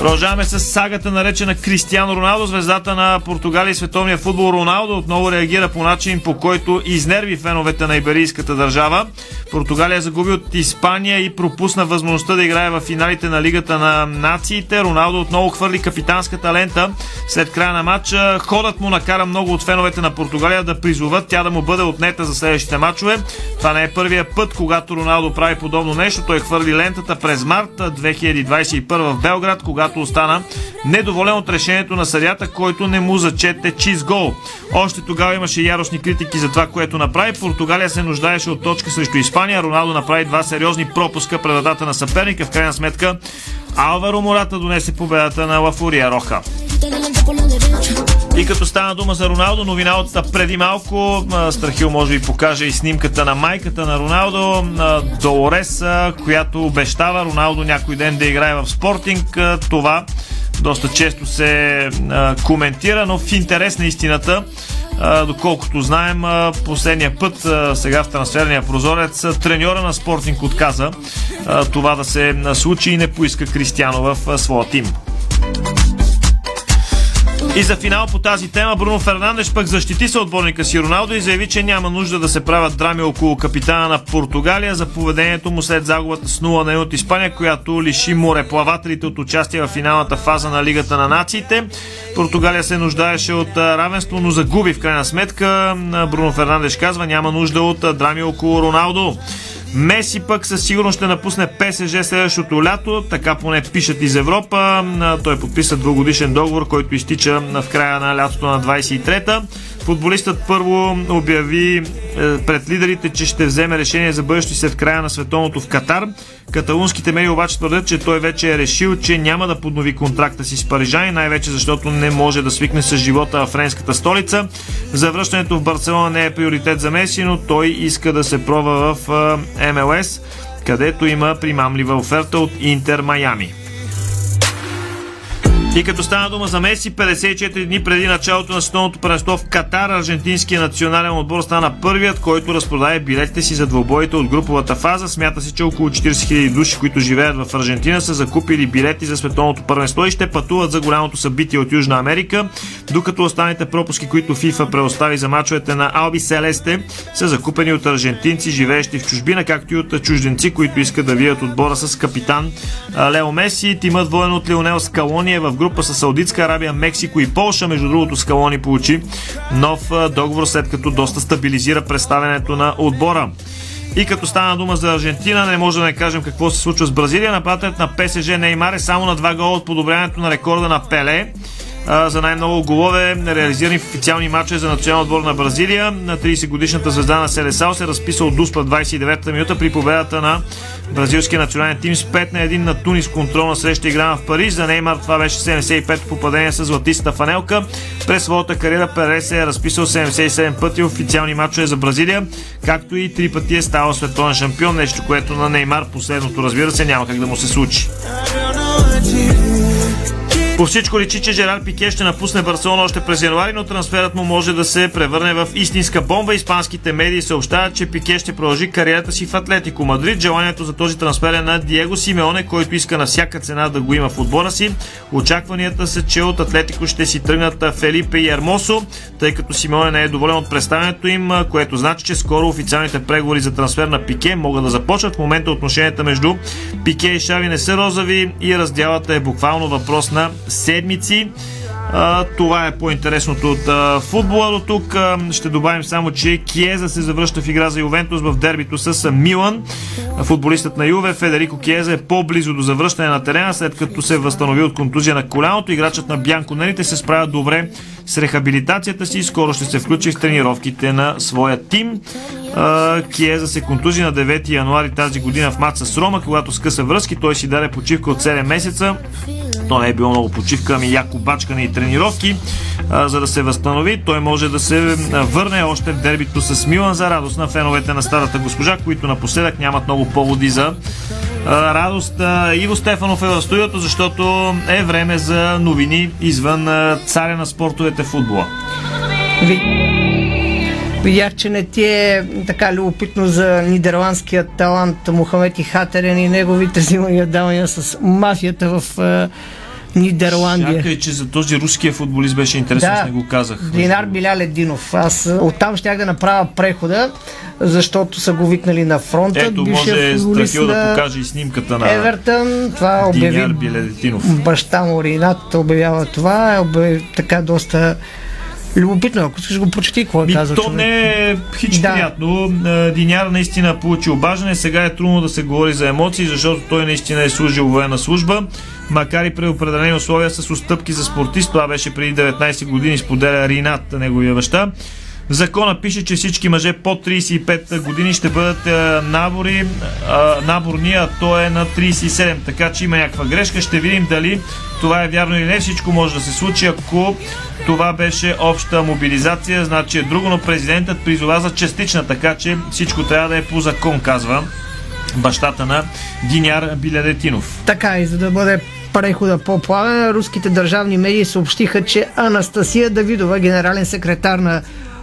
Продължаваме с сагата наречена Кристиано Роналдо. Звездата на Португалия и световния футбол Роналдо отново реагира по начин, по който изнерви феновете на иберийската държава. Португалия загуби от Испания и пропусна възможността да играе в финалите на Лигата на нациите. Роналдо отново хвърли капитанската лента след края на матча. Ходът му накара много от феновете на Португалия да призоват тя да му бъде отнета за следващите матчове. Това не е първия път, когато Роналдо прави подобно нещо. Той хвърли лентата през март 2021 в Белград, когато остана недоволен от решението на съдята, който не му зачете чиз гол. Още тогава имаше яростни критики за това, което направи. Португалия се нуждаеше от точка срещу Испания. Роналдо направи два сериозни пропуска пред вратата на съперника. В крайна сметка Алваро Мората донесе победата на Лафурия Роха. И като стана дума за Роналдо, новина от преди малко, Страхил може би покаже и снимката на майката на Роналдо, Долорес, която обещава Роналдо някой ден да играе в спортинг. Това доста често се коментира, но в интерес на истината доколкото знаем, последния път сега в трансферния прозорец треньора на Спортинг отказа това да се случи и не поиска Кристиано в своя тим. И за финал по тази тема Бруно Фернандеш пък защити се отборника си Роналдо и заяви, че няма нужда да се правят драми около капитана на Португалия за поведението му след загубата с 0 на от Испания, която лиши мореплавателите от участие в финалната фаза на Лигата на нациите. Португалия се нуждаеше от равенство, но загуби в крайна сметка. Бруно Фернандеш казва, няма нужда от драми около Роналдо. Меси пък със сигурност ще напусне ПСЖ следващото лято, така поне пишат из Европа. Той подписа двугодишен договор, който изтича в края на лятото на 23-та. Футболистът първо обяви е, пред лидерите, че ще вземе решение за бъдещи след края на световното в Катар. Каталунските медии обаче твърдят, че той вече е решил, че няма да поднови контракта си с парижани, най-вече защото не може да свикне с живота в френската столица. Завръщането в Барселона не е приоритет за Меси, но той иска да се пробва в е, МЛС, където има примамлива оферта от Интер Майами. И като стана дума за Меси, 54 дни преди началото на световното първенство в Катар, аржентинския национален отбор стана първият, който разпродае билетите си за двобоите от груповата фаза. Смята се, че около 40 000 души, които живеят в Аржентина, са закупили билети за световното първенство и ще пътуват за голямото събитие от Южна Америка, докато останалите пропуски, които ФИФА преостави за мачовете на Алби Селесте, са закупени от аржентинци, живеещи в чужбина, както и от чужденци, които искат да видят отбора с капитан Лео Меси. Тимът воен от Леонел Скалони е в група с Саудитска Арабия, Мексико и Полша. Между другото, Скалони получи нов договор, след като доста стабилизира представянето на отбора. И като стана дума за Аржентина, не може да не кажем какво се случва с Бразилия. Нападателят на ПСЖ Неймар е само на два гола от подобряването на рекорда на Пеле за най-много голове, реализирани в официални матчове за националния отбор на Бразилия. На 30 годишната звезда на Селесао се разписа от Дуспа 29-та минута при победата на бразилския национален тим с 5 на 1 на Тунис контролна среща игра в Париж. За Неймар това беше 75 попадение с златистата фанелка. През своята кариера Перес е разписал 77 пъти официални матчове за Бразилия, както и 3 пъти е ставал световен шампион, нещо което на Неймар последното разбира се няма как да му се случи. По всичко личи, че Жерар Пике ще напусне Барселона още през януари, но трансферът му може да се превърне в истинска бомба. Испанските медии съобщават, че Пике ще продължи кариерата си в Атлетико Мадрид. Желанието за този трансфер е на Диего Симеоне, който иска на всяка цена да го има в отбора си. Очакванията са, че от Атлетико ще си тръгнат Фелипе и Ермосо, тъй като Симеоне не е доволен от представянето им, което значи, че скоро официалните преговори за трансфер на Пике могат да започнат. В момента отношенията между Пике и Шави не са розови и разделата е буквално въпрос на седмици. А, това е по-интересното от а, футбола до тук. А, ще добавим само, че Киеза се завръща в игра за Ювентус в дербито с Милан. Футболистът на Юве Федерико Киеза е по-близо до завръщане на терена, след като се възстанови от контузия на коляното. Играчът на Бянко Нерите се справя добре с рехабилитацията си и скоро ще се включи в тренировките на своя тим. Киеза се контузи на 9 януари тази година в матч с Рома, когато скъса връзки. Той си даде почивка от 7 месеца. То не е било много почивка, ами яко бачкане и тренировки. А, за да се възстанови, той може да се върне още в дербито с Милан за радост на феновете на старата госпожа, които напоследък нямат много поводи за радост. Иво Стефанов е в студиото, защото е време за новини извън царя на спортовете футбола. Видях, че не ти е така любопитно за нидерландския талант Мохамед и Хатерен и неговите взимания давания с мафията в е, Нидерландия. Чакай, че за този руския футболист беше интересно, Да. аз не го казах. Динар Билялединов. Аз е, оттам щях да направя прехода, защото са го викнали на фронта. Ето, може футболист Страхил да покаже и снимката на Евертън. Това обяви Диняр Биледетинов. баща му Ринат обявява това. Е обяви, така доста любопитно. Ако искаш го прочети, какво е Ми, казал то човек. не е хич Да. приятно. А, Диняр наистина получи обаждане. Сега е трудно да се говори за емоции, защото той наистина е служил военна служба. Макар и при определени условия с отстъпки за спортист, това беше преди 19 години, споделя Ринат, неговия баща. В закона пише, че всички мъже под 35 години ще бъдат а, набори, а, наборни, а то е на 37. Така че има някаква грешка. Ще видим дали това е вярно или не. Всичко може да се случи, ако това беше обща мобилизация, значи е друго, но президентът призова за частична, така че всичко трябва да е по закон, казва бащата на Диняр Билядетинов. Така и за да бъде прехода по-плавен, руските държавни медии съобщиха, че Анастасия Давидова, генерален секретар на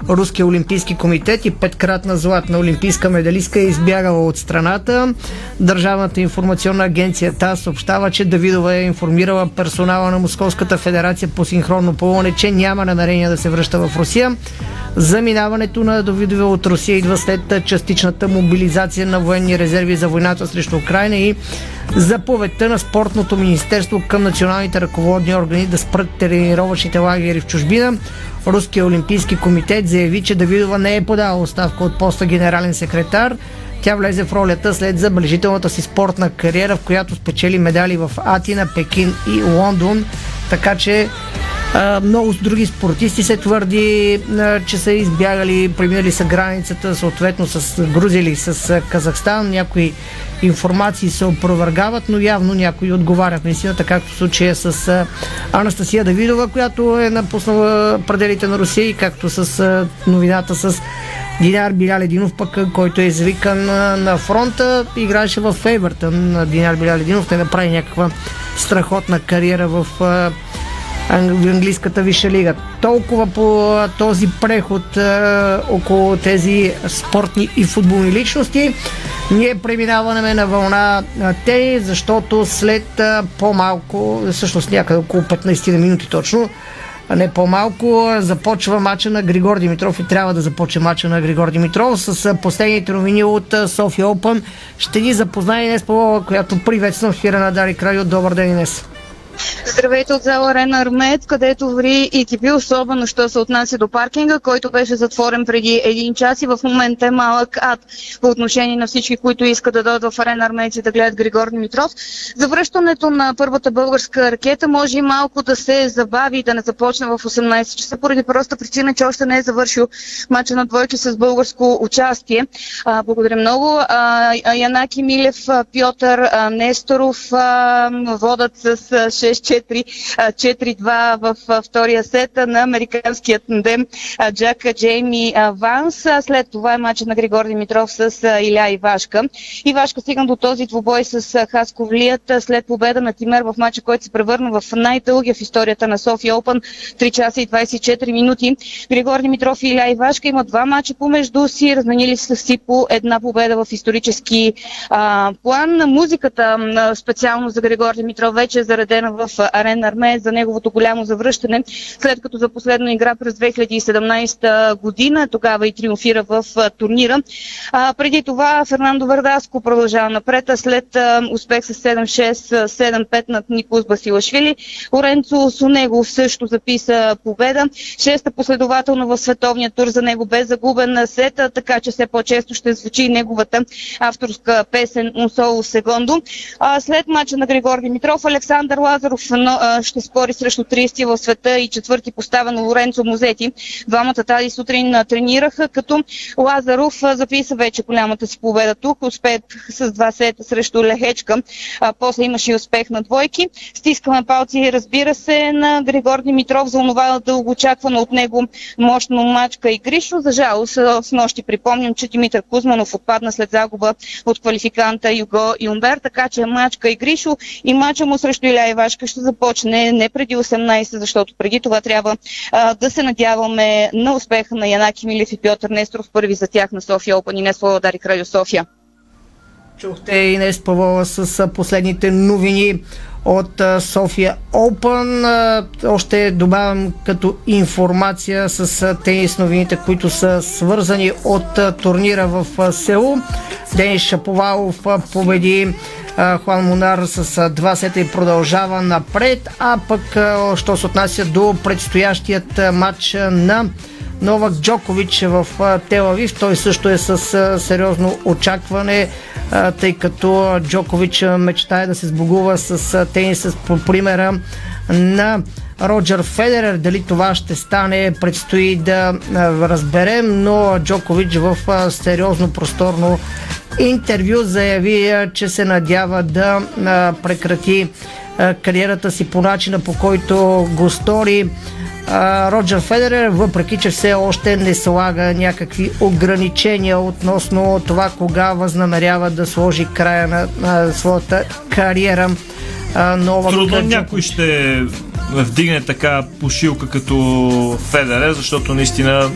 Руския олимпийски комитет и петкратна златна олимпийска медалистка е избягала от страната. Държавната информационна агенция ТАСС съобщава, че Давидова е информирала персонала на Московската федерация по синхронно плуване, че няма намерение да се връща в Русия. Заминаването на Давидова от Русия идва след частичната мобилизация на военни резерви за войната срещу Украина и заповедта на Спортното министерство към националните ръководни органи да спрат тренировъчните лагери в чужбина. Руския олимпийски комитет заяви, че Давидова не е подала оставка от поста генерален секретар. Тя влезе в ролята след забележителната си спортна кариера, в която спечели медали в Атина, Пекин и Лондон. Така че много други спортисти се твърди, че са избягали, преминали са границата, съответно с Грузия или с Казахстан. Някои информации се опровергават, но явно някои отговарят на истината, както в случая с Анастасия Давидова, която е напуснала пределите на Русия и както с новината с Диняр Билялединов, пък който е извикан на фронта, играеше в Евертън. Диняр Билялединов не направи някаква страхотна кариера в английската висша лига. Толкова по този преход около тези спортни и футболни личности. Ние преминаваме на вълна тенис, защото след по-малко, всъщност някъде около 15 на минути точно, а не по-малко, започва мача на Григор Димитров и трябва да започне мача на Григор Димитров с последните новини от София Open. Ще ни запознае Инес Павлова, която приветствам в ефира на Дари Крайо. Добър ден, Инес. Здравейте от зала Рена Армет, където ври и кипи, особено що се отнася до паркинга, който беше затворен преди един час и в момента е малък ад по отношение на всички, които искат да дойдат в Арена Армец и да гледат Григор Димитров. Завръщането на първата българска ракета може и малко да се забави и да не започне в 18 часа, поради проста причина, че още не е завършил мача на двойки с българско участие. А, благодаря много. А, Янаки Милев, Пьотър Несторов а, водат с 6 6-4-2 в втория сет на американският тандем Джак Джейми Ванс. След това е матчът на Григор Димитров с Иля Ивашка. Ивашка стигна до този двубой с Хасковлият след победа на Тимер в матча, който се превърна в най-дългия в историята на София Опен. 3 часа и 24 минути. Григор Димитров и Иля Ивашка имат два матча помежду си. Разменили са си по една победа в исторически а, план. Музиката специално за Григор Димитров вече е заредена в а, Арена Арме за неговото голямо завръщане, след като за последно игра през 2017 година, тогава и триумфира в турнира. А, преди това Фернандо Вардаско продължава напред, а след а, успех с 7-6, 7-5 над Николас Басилашвили. Оренцо Сонегов също записа победа. Шеста последователно в световния тур за него без загубен сет, а, така че все по-често ще звучи неговата авторска песен Solo Segundo. А, след мача на Григор Димитров, Александър Лазаров а, ще спори срещу 30 в света и четвърти поставен Лоренцо Музети. Двамата тази сутрин тренираха, като Лазаров записа вече голямата си победа тук. Успех с два сета срещу Лехечка. А, после имаше и успех на двойки. Стискаме палци, разбира се, на Григор Димитров за онова дългоочаквано от него мощно мачка и Гришо. За жалост, с нощи припомням, че Димитър Кузманов отпадна след загуба от квалификанта Юго Юмбер, така че мачка и Гришо и мача му срещу Иля Ивашка ще започне не преди 18, защото преди това трябва а, да се надяваме на успеха на Янаки Милев и Пьотър Несторов, първи за тях на София Open и не своя Дарик Радио София. Чухте Инес Павлова с последните новини от София Open. Още добавям като информация с тенис новините, които са свързани от турнира в Сеул. Денис Шаповалов победи Хуан Монар с два сета и продължава напред, а пък що се отнася до предстоящият матч на Новак Джокович в Телавив. Той също е с сериозно очакване, тъй като Джокович мечтае да се сбогува с а, тениса по примера на Роджер Федерер. Дали това ще стане, предстои да разберем, но Джокович в сериозно просторно интервю заяви, че се надява да прекрати кариерата си по начина по който го стори Роджер Федерер, въпреки че все още не слага някакви ограничения относно това кога възнамерява да сложи края на, на своята кариера. Нова Трудно някой ще вдигне така пошилка като Федере, защото наистина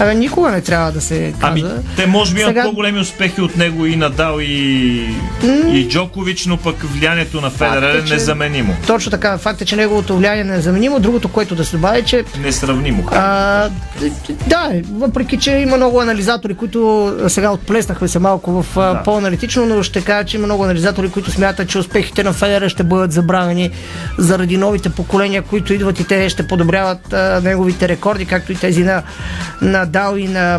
Абе, никога не трябва да се каза. Ами, те може би имат Сега- по-големи успехи от него и Надал и, и Джокович, но пък влиянието на Федерер е че- незаменимо. Точно така, факт е, че неговото влияние е незаменимо. Другото, което да се добави, е, че Несравнимо. А, да, въпреки че има много анализатори, които сега отплеснахме се малко в да. по-аналитично, но ще кажа, че има много анализатори, които смятат, че успехите на Федера ще бъдат забравени заради новите поколения, които идват и те ще подобряват а, неговите рекорди, както и тези на, на Дал и на,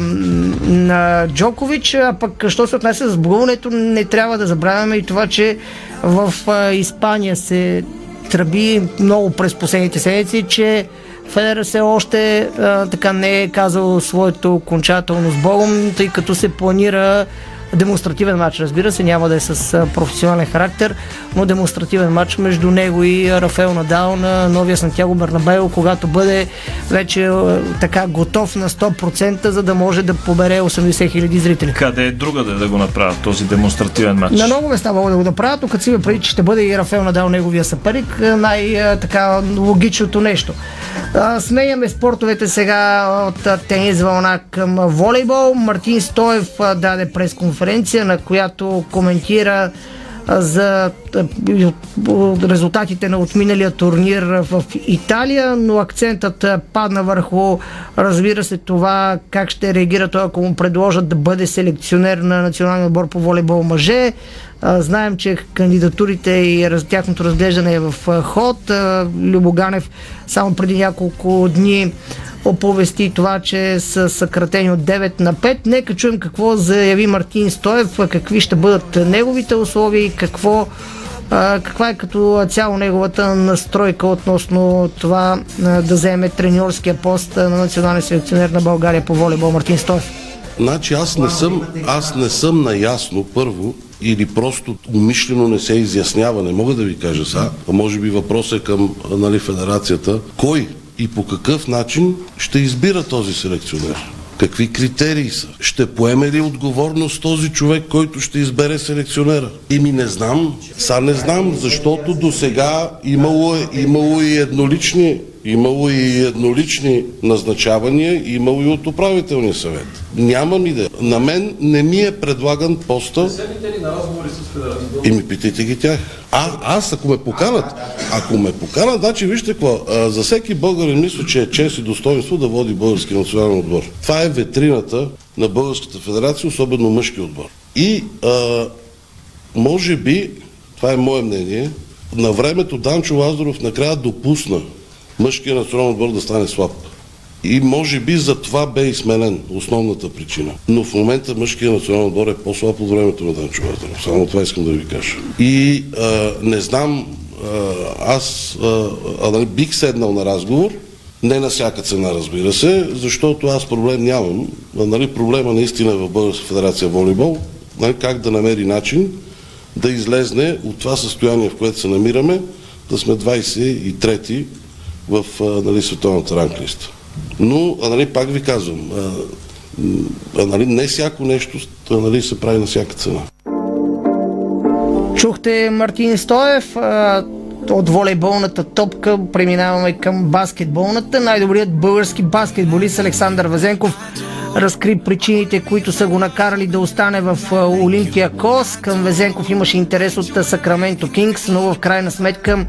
на Джокович. А пък, що се отнася с сбогуването, не трябва да забравяме и това, че в Испания се тръби много през последните седмици, че Федер все още а, така не е казал своето окончателно с тъй като се планира демонстративен матч, разбира се, няма да е с професионален характер, но демонстративен матч между него и Рафаел Надал на новия Сантьяго Бернабео, когато бъде вече така готов на 100%, за да може да побере 80 хиляди зрители. Къде е друга да, да го направят този демонстративен матч? На много места могат да го направят, но като си преди, че ще бъде и Рафаел Надал неговия съперник, най-така логичното нещо. Сменяме спортовете сега от тенис вълна към волейбол. Мартин Стоев даде пресконференция, на която коментира за резултатите на отминалия турнир в Италия, но акцентът падна върху, разбира се, това как ще реагира той, ако му предложат да бъде селекционер на националния отбор по волейбол мъже. Знаем, че кандидатурите и тяхното разглеждане е в ход. Любоганев само преди няколко дни оповести това, че са съкратени от 9 на 5. Нека чуем какво заяви Мартин Стоев, какви ще бъдат неговите условия и какво каква е като цяло неговата настройка относно това да вземе треньорския пост на национален селекционер на България по волейбол Мартин Стоев? Значи аз не съм, аз не съм наясно първо или просто умишлено не се изяснява, не мога да ви кажа сега, а може би въпросът е към нали, федерацията, кой и по какъв начин ще избира този селекционер. Какви критерии са? Ще поеме ли отговорност този човек, който ще избере селекционера? Ими не знам. Са не знам, защото до сега имало, е, имало и еднолични Имало и еднолични назначавания, имало и от управителния съвет. Нямам идея. На мен не ми е предлаган поста. ли на разговори с федерацията? И ми питайте ги тях. А, аз, ако ме поканат, ако ме поканат, значи вижте какво, а, за всеки българин мисля, че е чест и достоинство да води български национален отбор. Това е ветрината на Българската федерация, особено мъжки отбор. И а, може би, това е мое мнение, на времето Данчо Лазаров накрая допусна мъжкия национален отбор да стане слаб. И може би за това бе изменен основната причина. Но в момента мъжкия национален отбор е по-слаб от времето на Данчо Лазаров. Само това искам да ви кажа. И а, не знам, а, аз а, а, нали, бих седнал на разговор, не на всяка цена, разбира се, защото аз проблем нямам. А, нали, проблема наистина в Българска федерация волейбол, нали, как да намери начин да излезне от това състояние, в което се намираме, да сме 23-ти в нали, световната ранглиста. Но, а, нали, пак ви казвам, а, а, нали, не всяко нещо нали, се прави на всяка цена. Чухте Мартин Стоев от волейболната топка преминаваме към баскетболната. Най-добрият български баскетболист Александър Вазенков разкри причините, които са го накарали да остане в Олимпия Кос. Към Везенков имаше интерес от Сакраменто Кингс, но в крайна сметка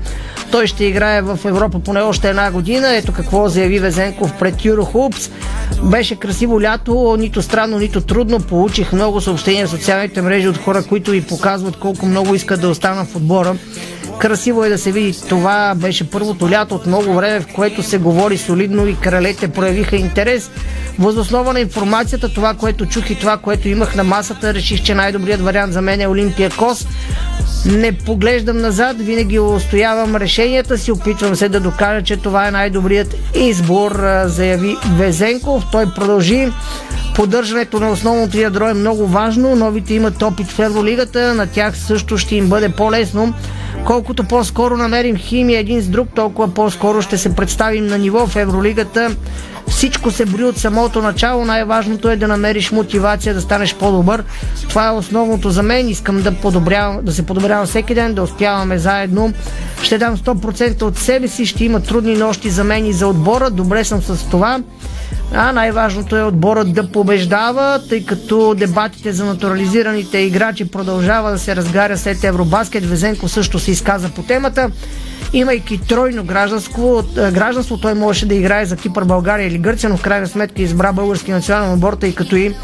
той ще играе в Европа поне още една година. Ето какво заяви Везенков пред Юрохупс. Беше красиво лято, нито странно, нито трудно. Получих много съобщения в социалните мрежи от хора, които ви показват колко много искат да остана в отбора. Красиво е да се види. Това беше първото лято от много време, в което се говори солидно и кралете проявиха интерес. Възоснова на информацията, това, което чух и това, което имах на масата, реших, че най-добрият вариант за мен е Олимпия Кос. Не поглеждам назад, винаги устоявам решенията си, опитвам се да докажа, че това е най-добрият избор, заяви Везенков. Той продължи. Поддържането на основното ядро е много важно. Новите имат опит в Евролигата, на тях също ще им бъде по-лесно. Колкото по-скоро намерим химия един с друг, толкова по-скоро ще се представим на ниво в Евролигата. Всичко се брои от самото начало. Най-важното е да намериш мотивация да станеш по-добър. Това е основното за мен. Искам да, подобрявам, да се подобрявам всеки ден, да успяваме заедно. Ще дам 100% от себе си. Ще има трудни нощи за мен и за отбора. Добре съм с това. А най-важното е отборът да побеждава, тъй като дебатите за натурализираните играчи продължава да се разгаря след Евробаскет. Везенко също се изказа по темата. Имайки тройно гражданство, е, гражданство, той можеше да играе за Кипър, България или Гърция, но в крайна сметка избра български национален отбор, тъй като и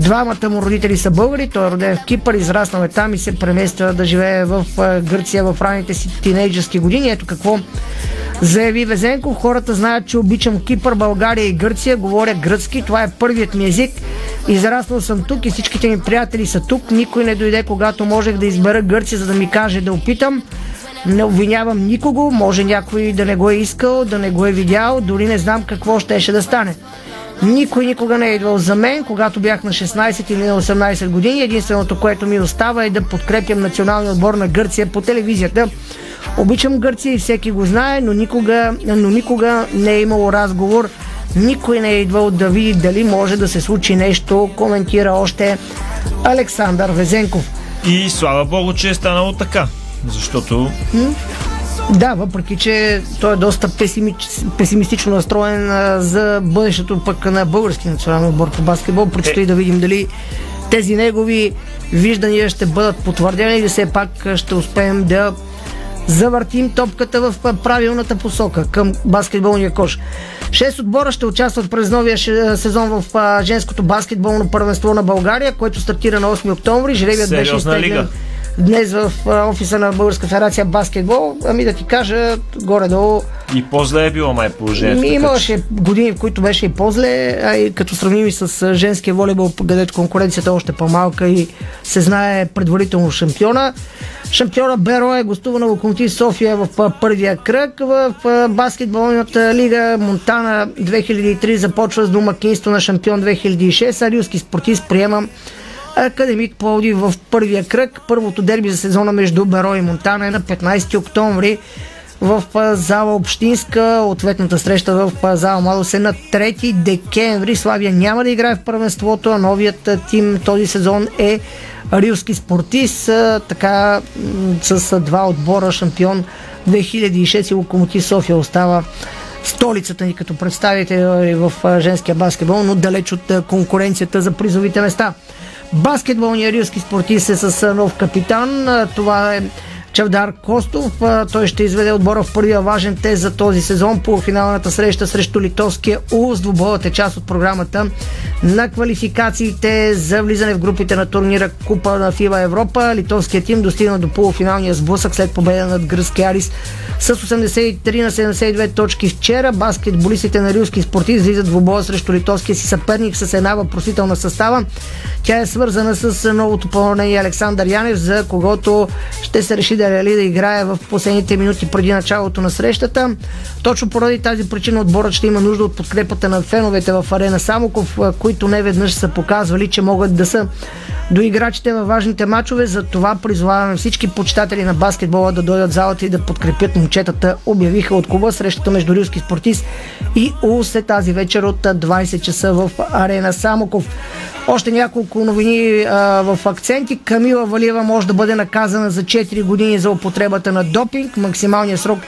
двамата му родители са българи. Той е роден в Кипър, израснал е там и се премества да живее в е, Гърция в ранните си тинейджерски години. Ето какво Заяви Везенко, хората знаят, че обичам Кипър, България и Гърция, говоря гръцки, това е първият ми език. Израснал съм тук и всичките ми приятели са тук. Никой не дойде, когато можех да избера Гърция, за да ми каже да опитам. Не обвинявам никого, може някой да не го е искал, да не го е видял, дори не знам какво щеше да стане. Никой никога не е идвал за мен, когато бях на 16 или на 18 години. Единственото, което ми остава е да подкрепям националния отбор на Гърция по телевизията. Обичам Гърция и всеки го знае, но никога, но никога не е имало разговор. Никой не е идвал да види дали може да се случи нещо, коментира още Александър Везенков. И слава богу, че е станало така. Защото Да, въпреки че той е доста песими... песимистично настроен а, за бъдещето пък на български национален отбор по баскетбол. Предстои Е. да видим дали тези негови виждания ще бъдат потвърдени или все пак ще успеем да завъртим топката в правилната посока към баскетболния кош. Шест отбора ще участват през новия сезон в женското баскетболно първенство на България, което стартира на 8 октомври. Жребият беше изтеглен. Днес в офиса на Българска федерация баскетбол. Ами да ти кажа, горе-долу и по-зле е било май положението. ми, имаше години, в които беше и по-зле, а и като сравним и с женския волейбол, където конкуренцията е още по-малка и се знае предварително шампиона. Шампиона Беро е гостува на Локомотив София в първия кръг. В баскетболната лига Монтана 2003 започва с домакинство на шампион 2006. А Рилски спортист приемам Академик Пловдив в първия кръг. Първото дерби за сезона между Беро и Монтана е на 15 октомври в зала Общинска. Ответната среща в зала Младост е на 3 декември. Славия няма да играе в първенството, а новият тим този сезон е Рилски спортист. Така с два отбора шампион 2006 и Локомотив София остава столицата ни като представители в женския баскетбол, но далеч от конкуренцията за призовите места. Баскетболният рилски спортист е с нов капитан. Това е Чавдар Костов. Той ще изведе отбора в първия важен тест за този сезон по финалната среща срещу литовския УЛС. Двубоят е част от програмата на квалификациите за влизане в групите на турнира Купа на ФИБА Европа. Литовският тим достигна до полуфиналния сблъсък след победа над гръцкия Арис с 83 на 72 точки вчера. Баскетболистите на Рилски спортист излизат в обоя срещу литовския си съперник с една въпросителна състава. Тя е свързана с новото попълнение Александър Янев, за когото ще се реши да ли да играе в последните минути преди началото на срещата. Точно поради тази причина отборът ще има нужда от подкрепата на феновете в арена Самоков, които не веднъж са показвали, че могат да са до играчите във важните матчове. За това призоваваме всички почитатели на баскетбола да дойдат в залата и да подкрепят момчетата. Обявиха от клуба срещата между Рилски спортист и УЛС е тази вечер от а, 20 часа в арена Самоков. Още няколко новини а, в акценти. Камила Валиева може да бъде наказана за 4 години за употребата на допинг. Максималният срок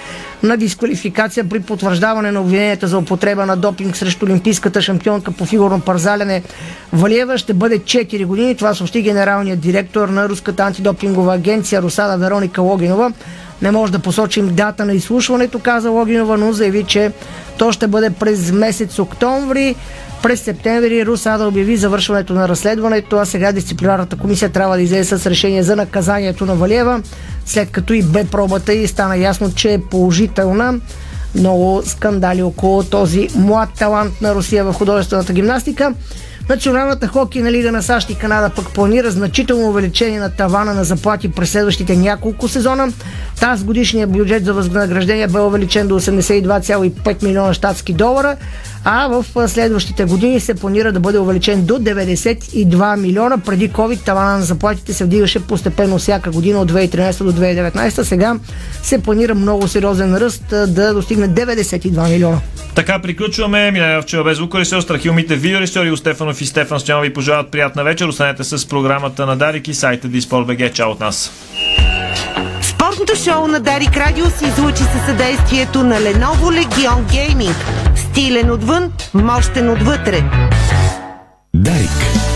на дисквалификация при потвърждаване на обвиненията за употреба на допинг срещу олимпийската шампионка по фигурно парзалене Валиева ще бъде 4 години. Това съобщи генералният директор на Руската антидопингова агенция Русада Вероника Логинова. Не може да посочим дата на изслушването, каза Логинова, но заяви, че то ще бъде през месец октомври. През септември Русада обяви завършването на разследването, а сега дисциплинарната комисия трябва да излезе с решение за наказанието на Валиева, след като и бе пробата и стана ясно, че е положителна. Много скандали около този млад талант на Русия в художествената гимнастика. Националната хокейна лига на САЩ и Канада пък планира значително увеличение на тавана на заплати през следващите няколко сезона. Тази годишния бюджет за възнаграждение бе увеличен до 82,5 милиона щатски долара, а в следващите години се планира да бъде увеличен до 92 милиона. Преди COVID тавана на заплатите се вдигаше постепенно всяка година от 2013 до 2019. Сега се планира много сериозен ръст да достигне 92 милиона. Така приключваме. Милена Вчера без звукорежисьор, Страхилмите, видеорежисьор и Стефанов и Стефан Стоянов ви пожелават приятна вечер. Останете с програмата на Дарик и сайта Диспорт.бг. Чао от нас. Спортното шоу на Дарик Радио се излучи със съдействието на Lenovo Legion Gaming. Стилен отвън, мощен отвътре. Дарик.